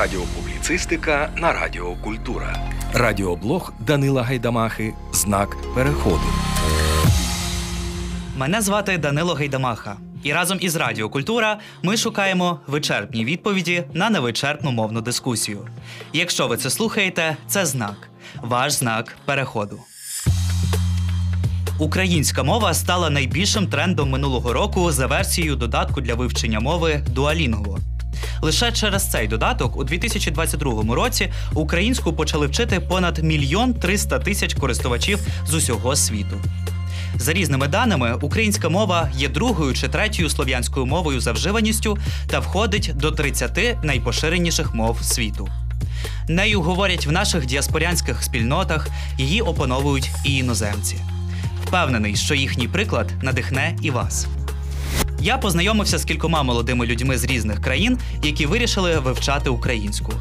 Радіопубліцистика на Радіо Культура. Радіоблог Данила Гайдамахи. Знак переходу. Мене звати Данило Гайдамаха. І разом із Радіо Культура ми шукаємо вичерпні відповіді на невичерпну мовну дискусію. Якщо ви це слухаєте, це знак. Ваш знак переходу. Українська мова стала найбільшим трендом минулого року за версією додатку для вивчення мови Duolingo. Лише через цей додаток у 2022 році українську почали вчити понад мільйон триста тисяч користувачів з усього світу. За різними даними, українська мова є другою чи третьою слов'янською мовою за вживаністю та входить до 30 найпоширеніших мов світу. Нею говорять в наших діаспорянських спільнотах, її опановують і іноземці. Впевнений, що їхній приклад надихне і вас. Я познайомився з кількома молодими людьми з різних країн, які вирішили вивчати українську.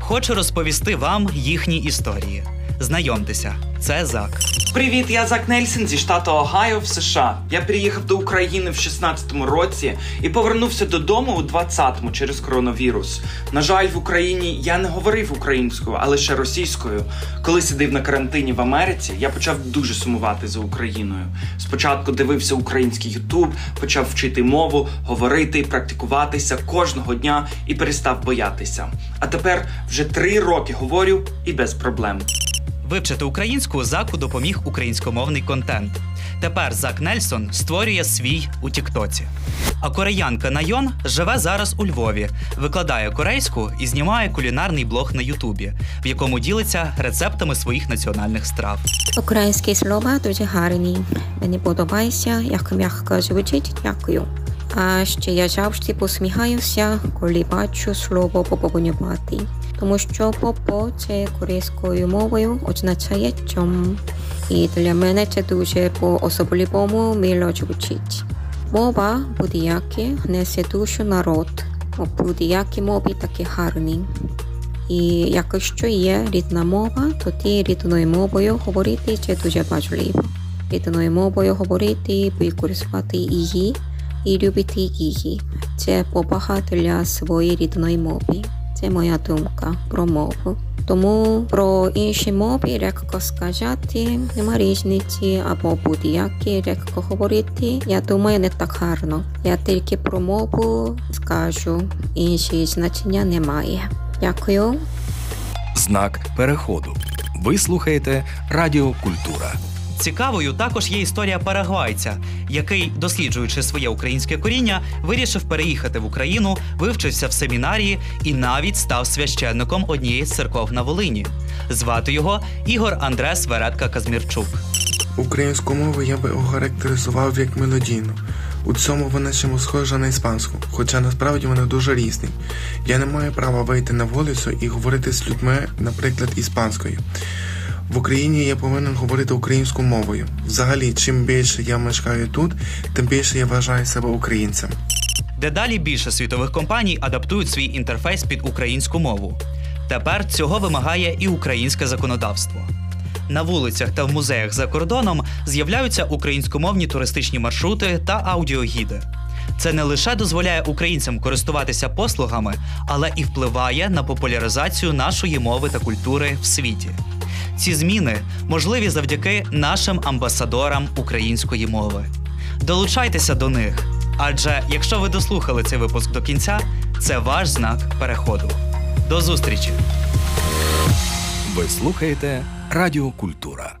Хочу розповісти вам їхні історії. Знайомтеся, це Зак. Привіт, я Зак Нельсон зі штату Огайо в США. Я приїхав до України в 16-му році і повернувся додому у 20-му через коронавірус. На жаль, в Україні я не говорив українською, а лише російською. Коли сидив на карантині в Америці, я почав дуже сумувати за Україною. Спочатку дивився український Ютуб, почав вчити мову, говорити, практикуватися кожного дня і перестав боятися. А тепер вже три роки говорю і без проблем. Вивчити українську заку допоміг українськомовний контент. Тепер Зак Нельсон створює свій у Тіктоці. А кореянка Найон живе зараз у Львові, викладає корейську і знімає кулінарний блог на Ютубі, в якому ділиться рецептами своїх національних страв. Українські слова дуже гарні. Мені подобається, як м'яко звучить. Дякую. А ще я завжди посміхаюся, коли бачу слово поповнювати. Тому що попо це корейською мовою означає чом. І для мене це дуже по-особливому мило звучить. Мова будь-яке несе душу народ. Будь-які мови такі гарні. І якщо є рідна мова, тоді рідною мовою говорити це дуже важливо. Рідною мовою говорити, використовувати її і любити її. Це повага для своєї рідної мови. Це моя думка про мову. Тому про інші мови легко сказати, нема різниці або будь-які легко говорити. Я думаю, не так гарно. Я тільки про мову скажу, інші значення немає. Дякую. Знак переходу. Ви слухаєте Радіо Культура. Цікавою також є історія парагвайця, який, досліджуючи своє українське коріння, вирішив переїхати в Україну, вивчився в семінарії і навіть став священником однієї з церков на Волині. Звати його Ігор Андрес Веретка Казмірчук. Українську мову я би охарактеризував як мелодійну. У цьому вона чому схожа на іспанську, хоча насправді вони дуже різні. Я не маю права вийти на вулицю і говорити з людьми, наприклад, іспанською. В Україні я повинен говорити українською мовою. Взагалі, чим більше я мешкаю тут, тим більше я вважаю себе українцем. Дедалі більше світових компаній адаптують свій інтерфейс під українську мову. Тепер цього вимагає і українське законодавство. На вулицях та в музеях за кордоном з'являються українськомовні туристичні маршрути та аудіогіди. Це не лише дозволяє українцям користуватися послугами, але і впливає на популяризацію нашої мови та культури в світі. Ці зміни можливі завдяки нашим амбасадорам української мови. Долучайтеся до них, адже якщо ви дослухали цей випуск до кінця, це ваш знак переходу. До зустрічі! Ви слухаєте Радіо Культура.